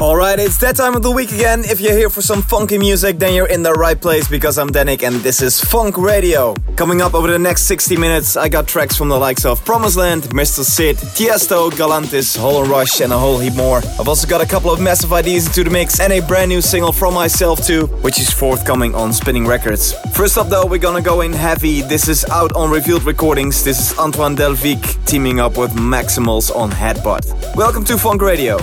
Alright, it's that time of the week again. If you're here for some funky music, then you're in the right place because I'm Dannic and this is Fonk Radio. Coming up over the next 60 minutes, I got tracks from the likes of Promised Land, Mr. Sid, Tiesto, Galantis, Hall and Rush, and a whole heap more. I've also got a couple of massive ideas into the mix and a brand new single from myself too, which is forthcoming on Spinnin' Records. First up though, we're gonna go in heavy. This is out on Revealed Recordings. This is Antoine Delvig teaming up with Maximals on Headbutt. Welcome to Fonk Radio.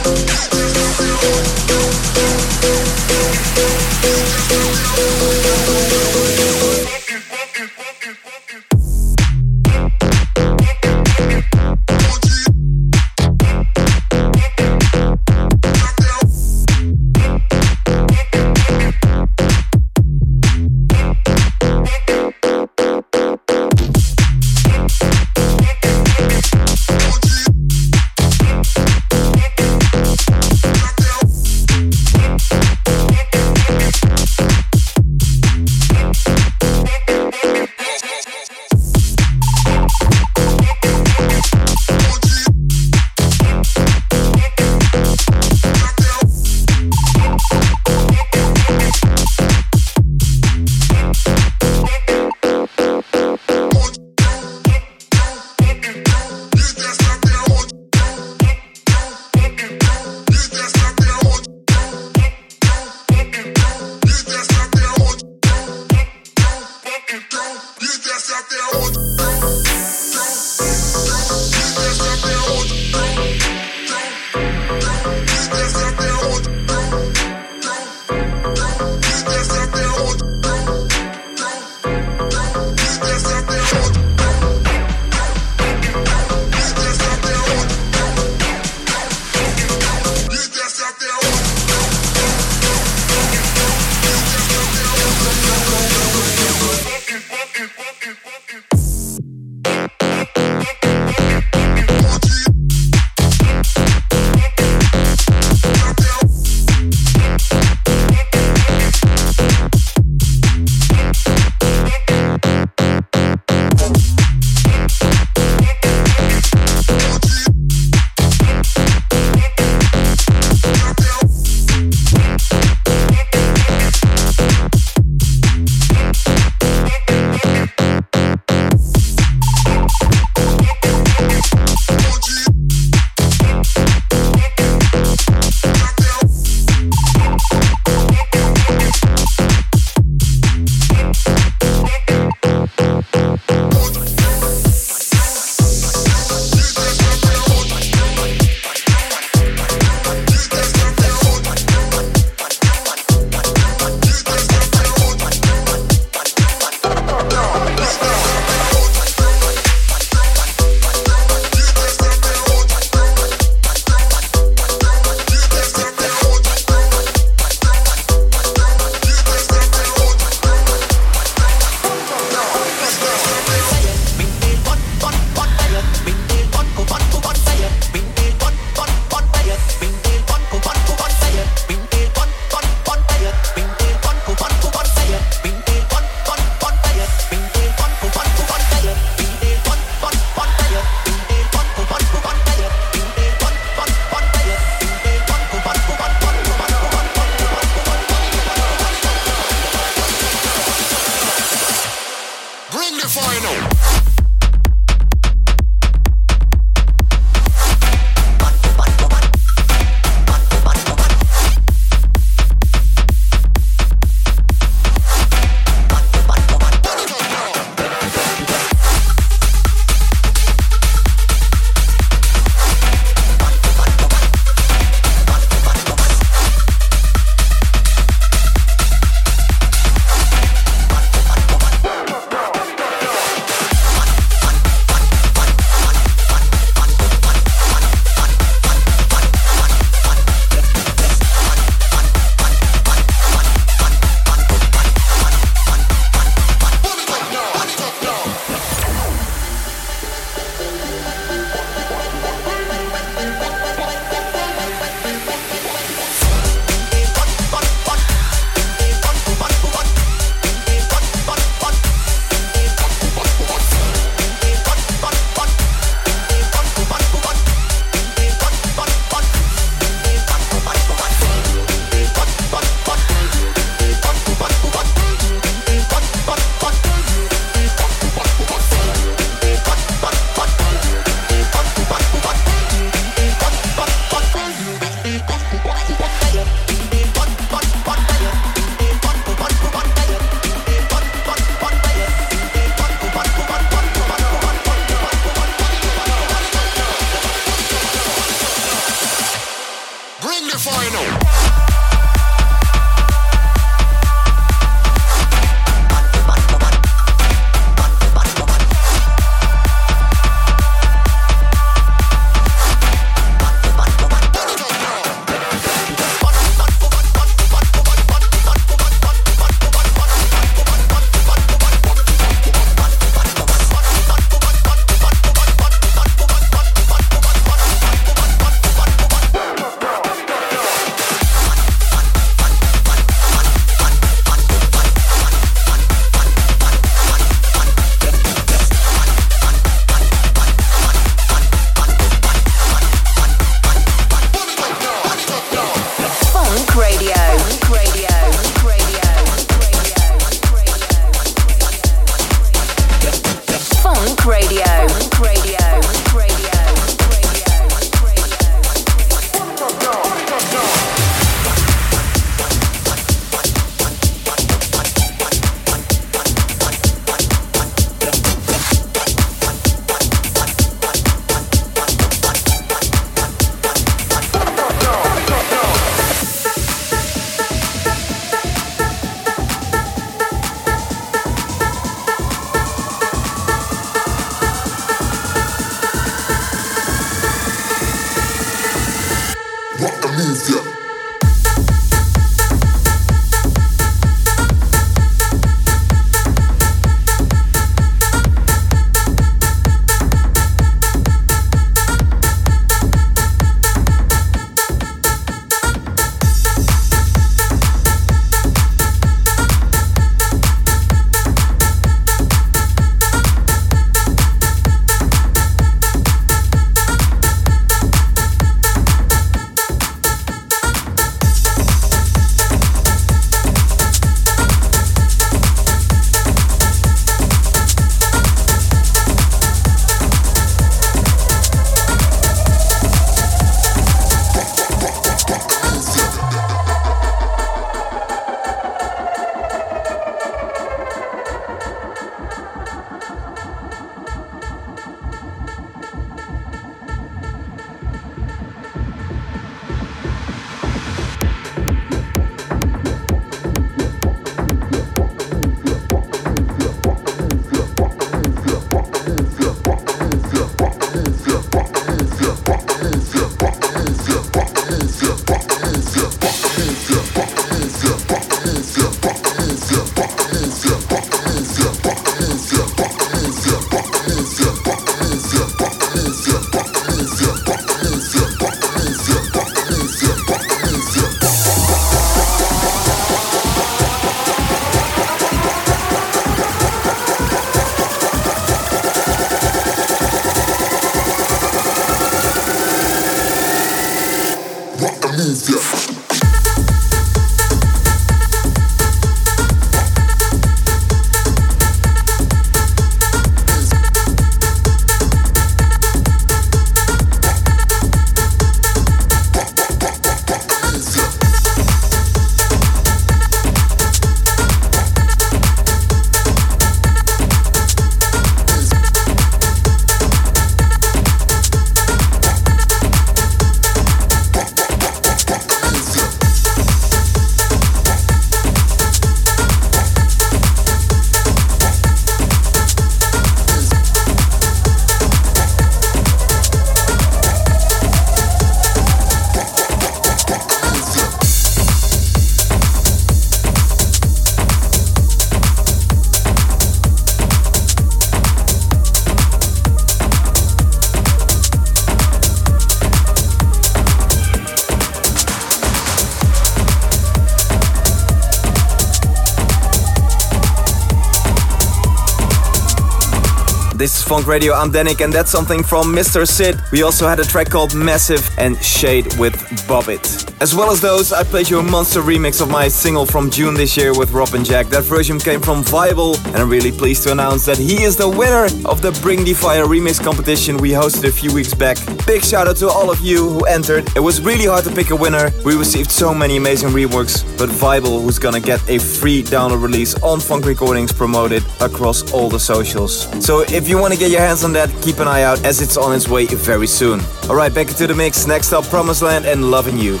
Fonk Radio, I'm Dannic, and that's something from Mr. Sid. We also had a track called Massive and Shade with Bobbit. As well as those, I played you a monster remix of my single from June this year with Rob and Jack. That version came from Viable, and I'm really pleased to announce that he is the winner of the Bring the Fire remix competition we hosted a few weeks back. Big shout out to all of you who entered. It was really hard to pick a winner. We received so many amazing reworks, but Viable, who's gonna get a free download release on Fonk Recordings, promoted across all the socials. So if you want to get your hands on that, keep an eye out as it's on its way very soon. Alright, back into the mix. Next up, Promised Land and Loving You. We're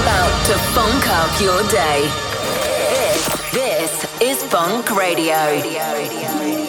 about to funk up your day. This, this is Fonk Radio.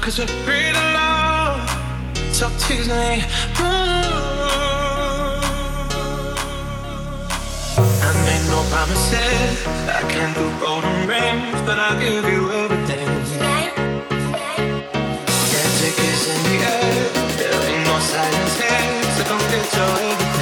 Cause we're free to love. So tease me. I made no promises. I can't do golden rings, but I'll give you everything. Yeah, tickets in the air. There ain't no silence here, so come get your everything.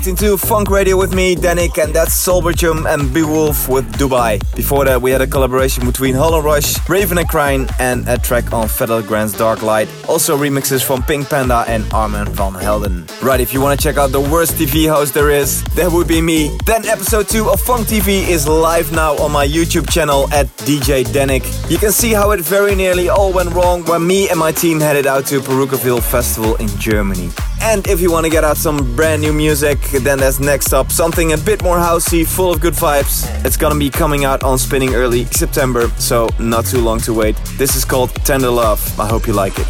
Locked into Fonk Radio with me, Dannic, and that's Solbertum and Beowulf with Dubai. Before that, we had a collaboration between Holland Rush, Raven and Crine, and a track on Fedde Le Grand's Dark Light. Also remixes from Pink Panda and Armand van Helden. Right, if you want to check out the worst TV host there is, that would be me. Then episode 2 of Fonk TV is live now on my YouTube channel at DJ Dannic. You can see how it very nearly all went wrong when me and my team headed out to Parookaville Festival in Germany. And if you want to get out some brand new music, then that's next up. Something a bit more housey, full of good vibes. It's gonna be coming out on Spinnin' early September, so not too long to wait. This is called Tender Love. I hope you like it.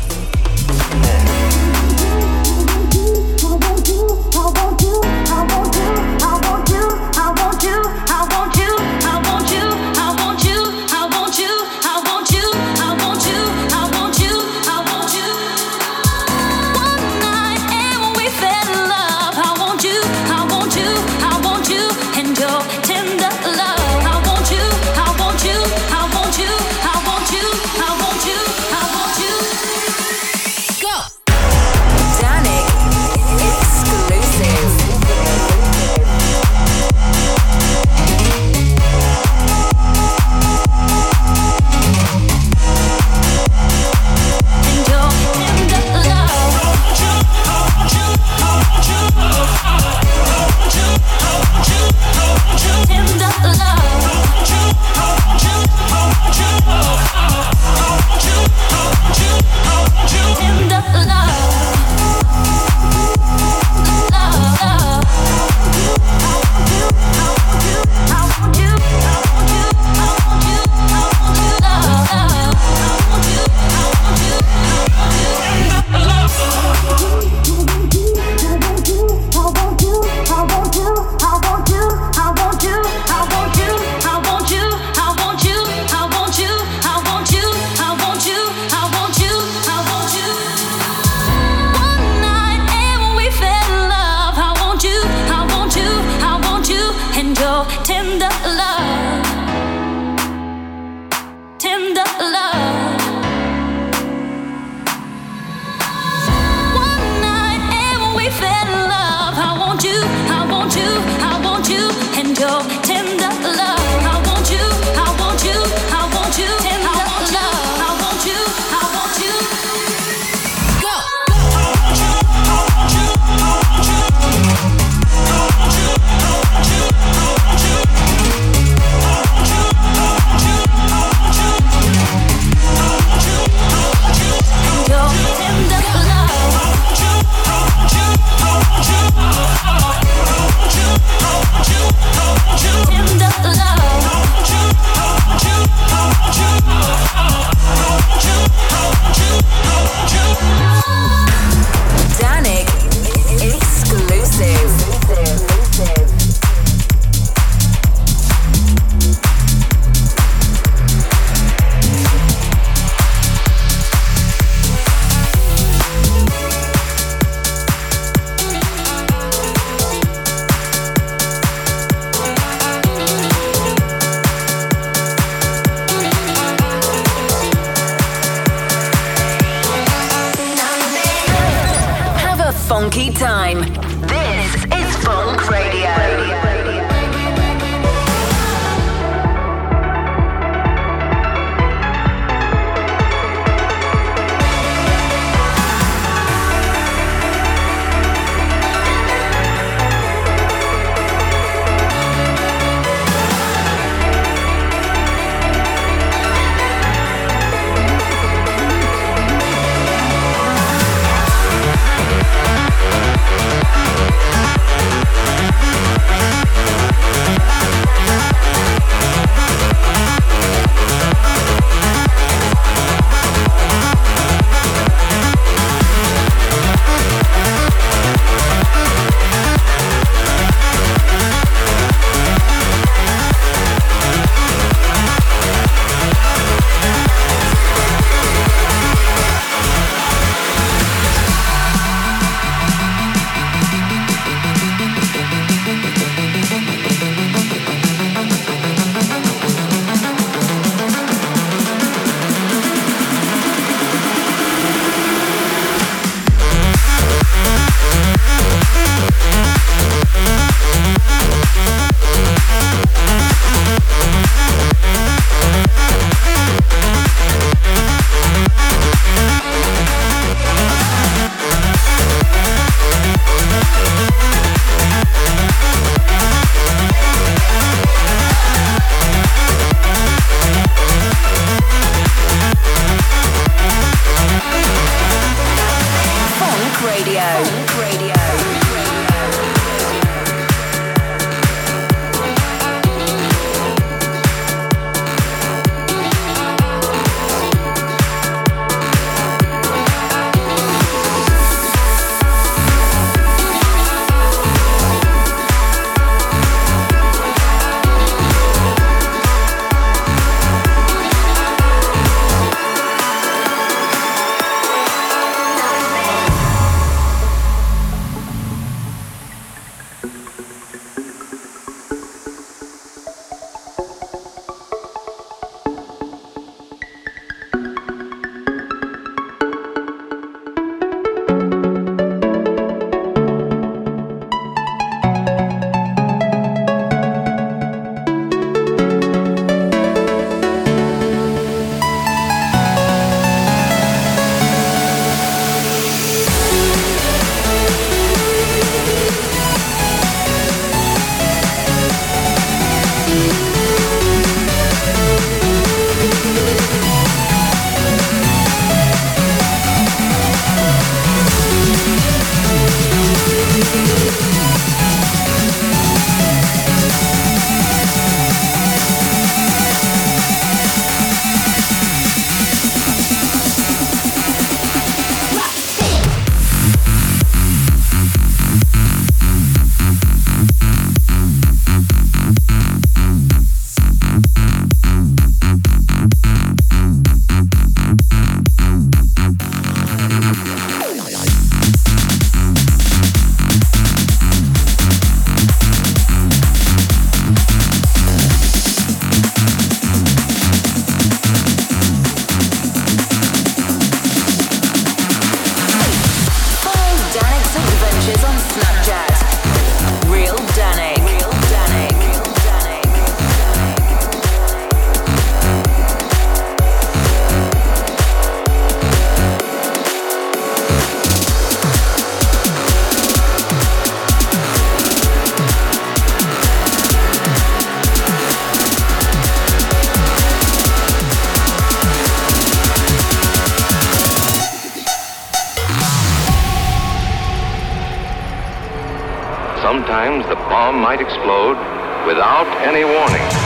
Might explode without any warning.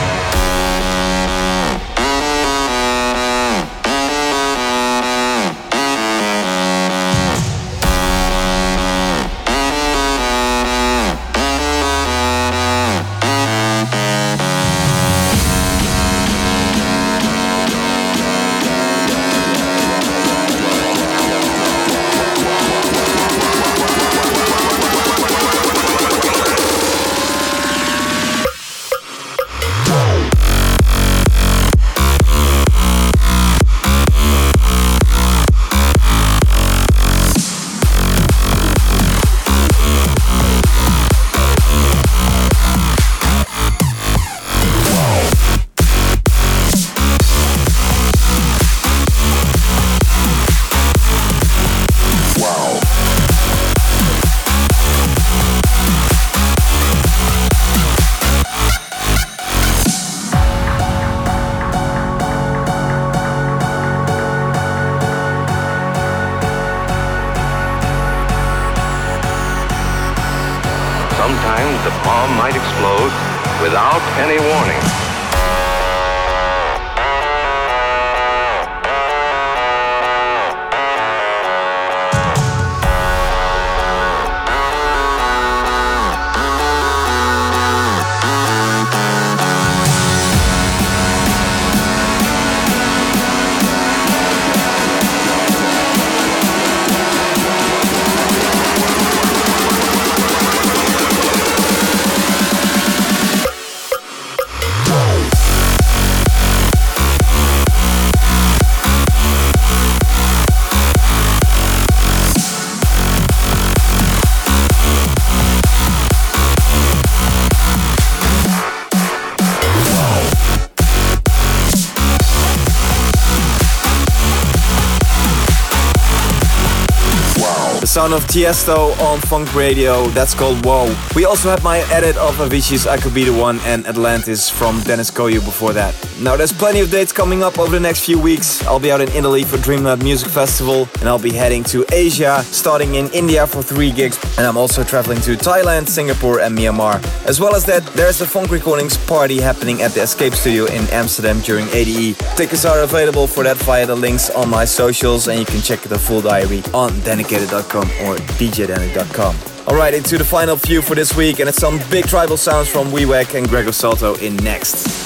Sound of Tiesto on Fonk Radio. That's called Whoa. We also had my edit of Avicii's I Could Be The One and Atlantis from Dennis Koyu before that. Now there's plenty of dates coming up over the next few weeks. I'll be out in Italy for Dreamland Music Festival and I'll be heading to Asia, starting in India for three gigs. And I'm also traveling to Thailand, Singapore and Myanmar. As well as that, there's a Fonk Recordings party happening at the Escape Studio in Amsterdam during ADE. Tickets are available for that via the links on my socials and you can check the full diary on dedicated.com or djdannic.com. Alright, into the final few for this week, and it's some big tribal sounds from Wiwek and Gregor Salto in next.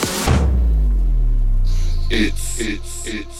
It's, it's, it's,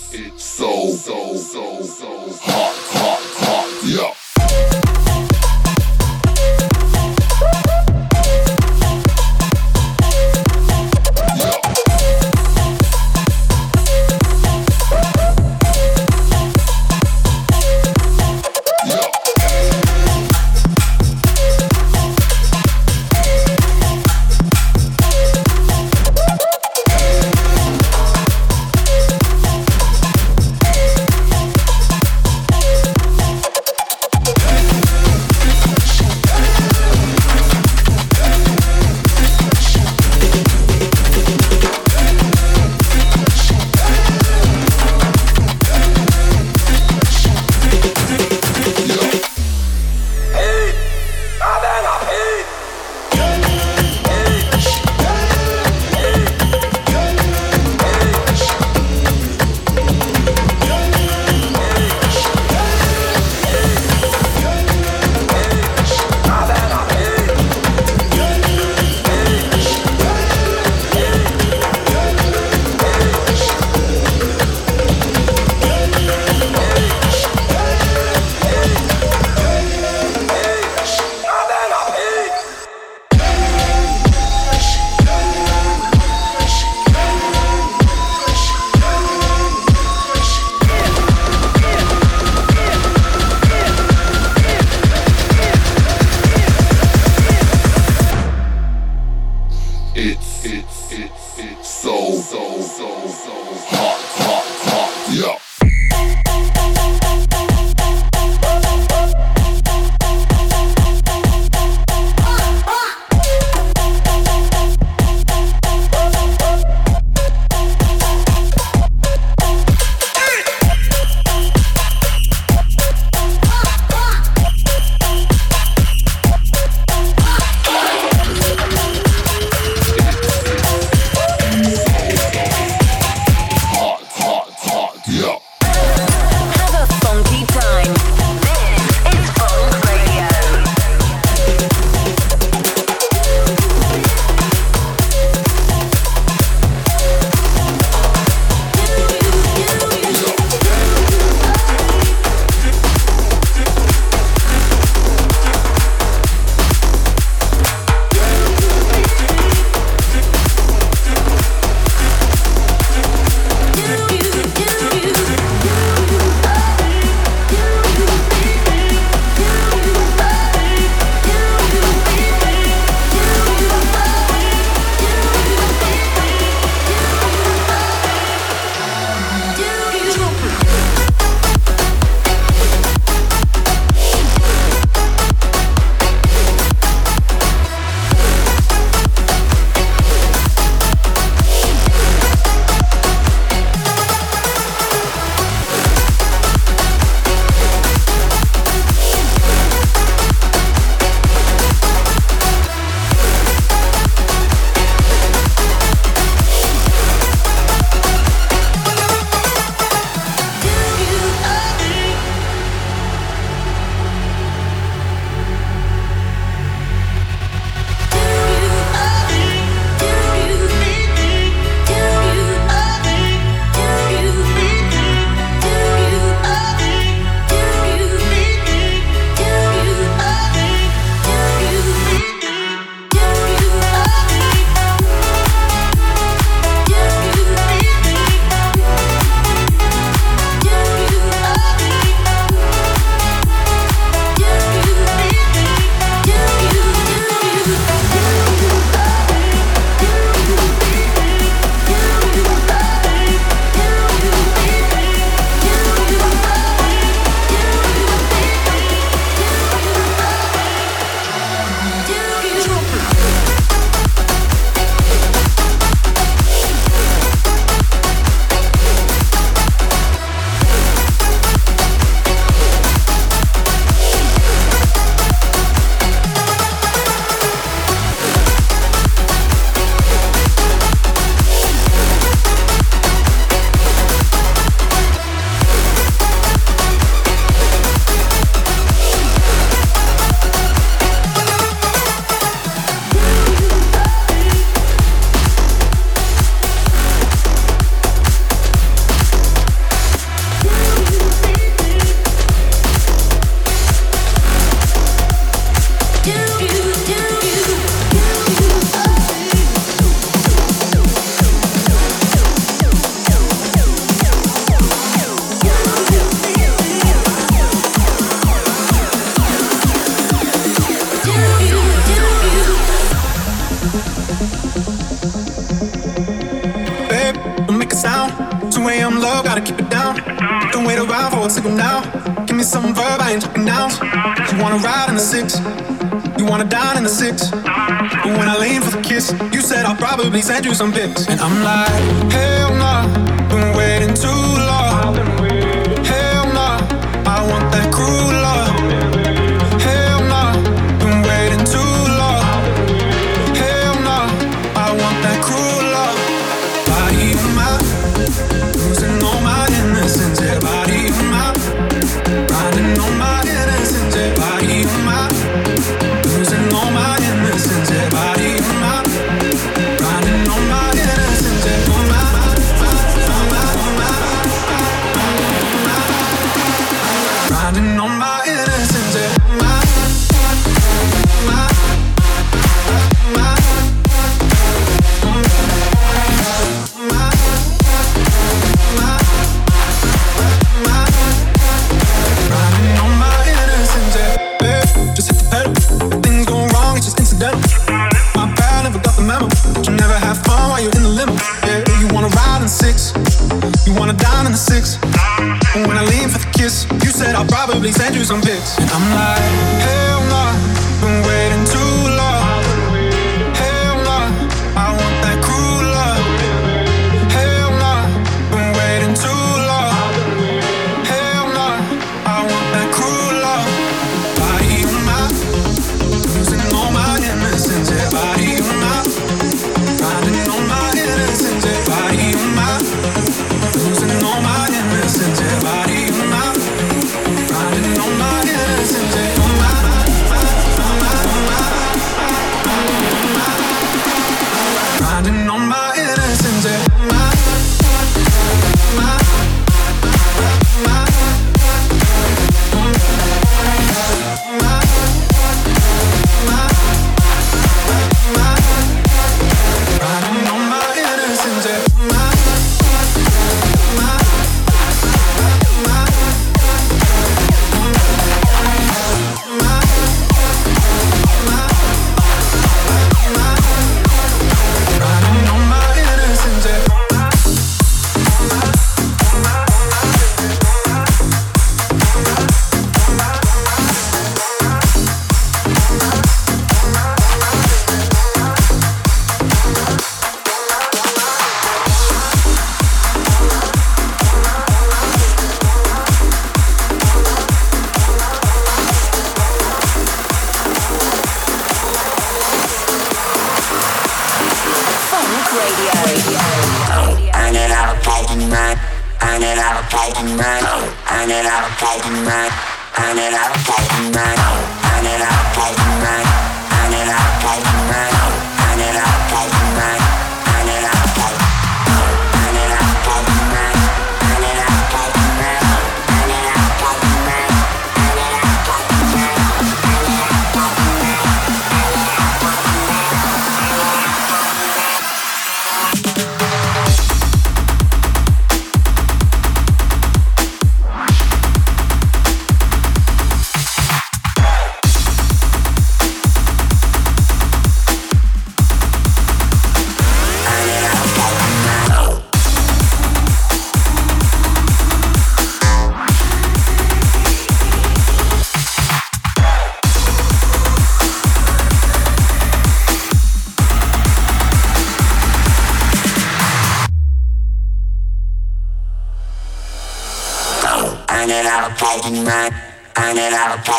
I you some bits.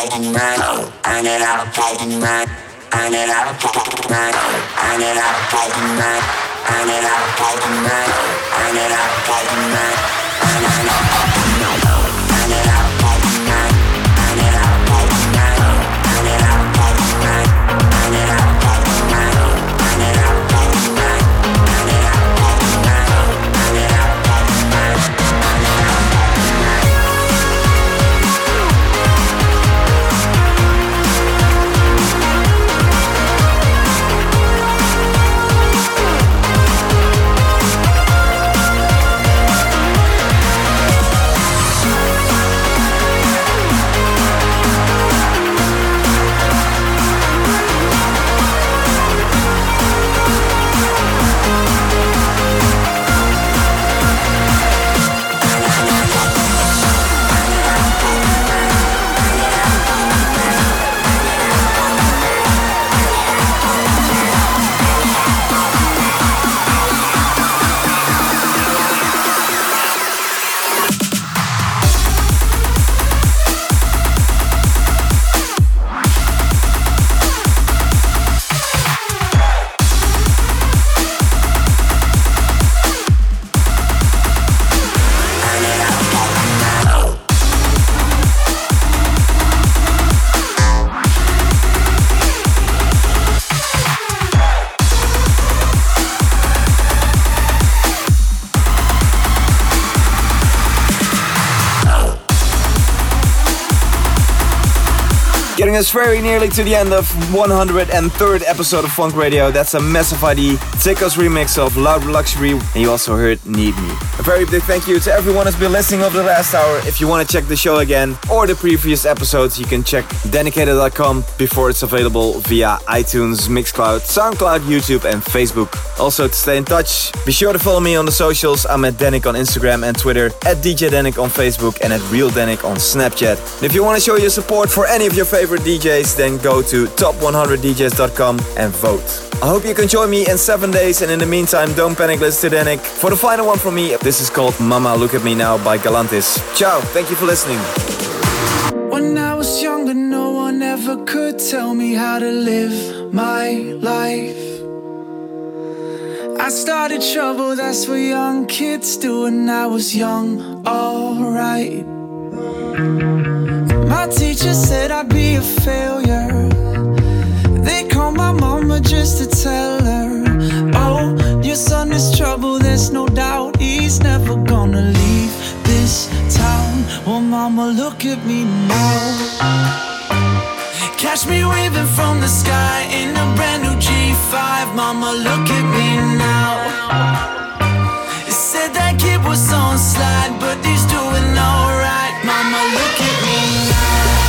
playing mano, and it all playing man, and it all playing mano, and it all playing man, and it all playing mano, and it all playing man, and it all Putting us very nearly to the end of 103rd episode of Fonk Radio. That's a massive ID. Tico's remix of Loud Luxury. And you also heard Need Me. A very big thank you to everyone who's been listening over the last hour. If you want to check the show again or the previous episodes, you can check dedicated.com before it's available via iTunes, Mixcloud, SoundCloud, YouTube, and Facebook. Also, to stay in touch, be sure to follow me on the socials. I'm at Dannic on Instagram and Twitter, at DJ Dannic on Facebook, and at Real Dannic on Snapchat. And if you want to show your support for any of your favorite DJs, then go to top100djs.com and vote. I hope you can join me in seven days, and in the meantime, don't panic, listen to Dannic. For the final one from me, this is called Mama Look at Me Now by Galantis. Ciao, thank you for listening. When I was younger, no one ever could tell me how to live my life. I started trouble, that's what young kids do, and I was young, alright. My teacher said I'd be a failure. They called my mama just to tell her, Oh, your son is trouble, there's no doubt he's never gonna leave this town. Well, mama, look at me now. Catch me waving from the sky in a brand new G5. Mama, look at me now. It said that kid was on slide, but he's doing alright. Mama, look at me now.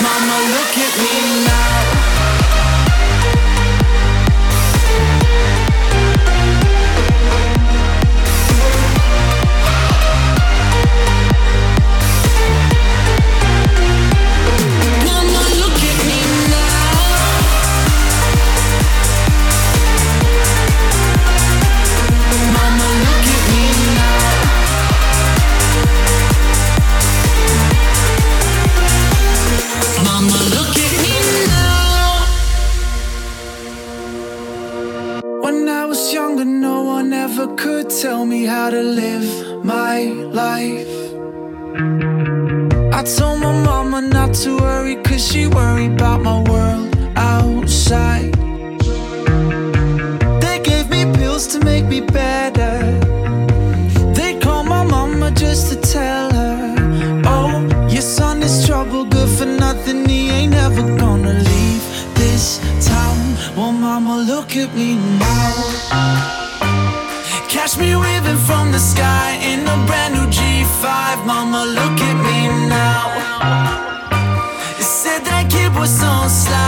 Mama, look at me now. Could tell me how to live my life. I told my mama not to worry, cause she worried about my world outside. They gave me pills to make me better. They called my mama just to tell her, Oh, your son is trouble, good for nothing, he ain't ever gonna leave this town. Well, mama, look at me now. Catch me waving from the sky in a brand new G5. Mama, look at me now. It said that kid was on slide.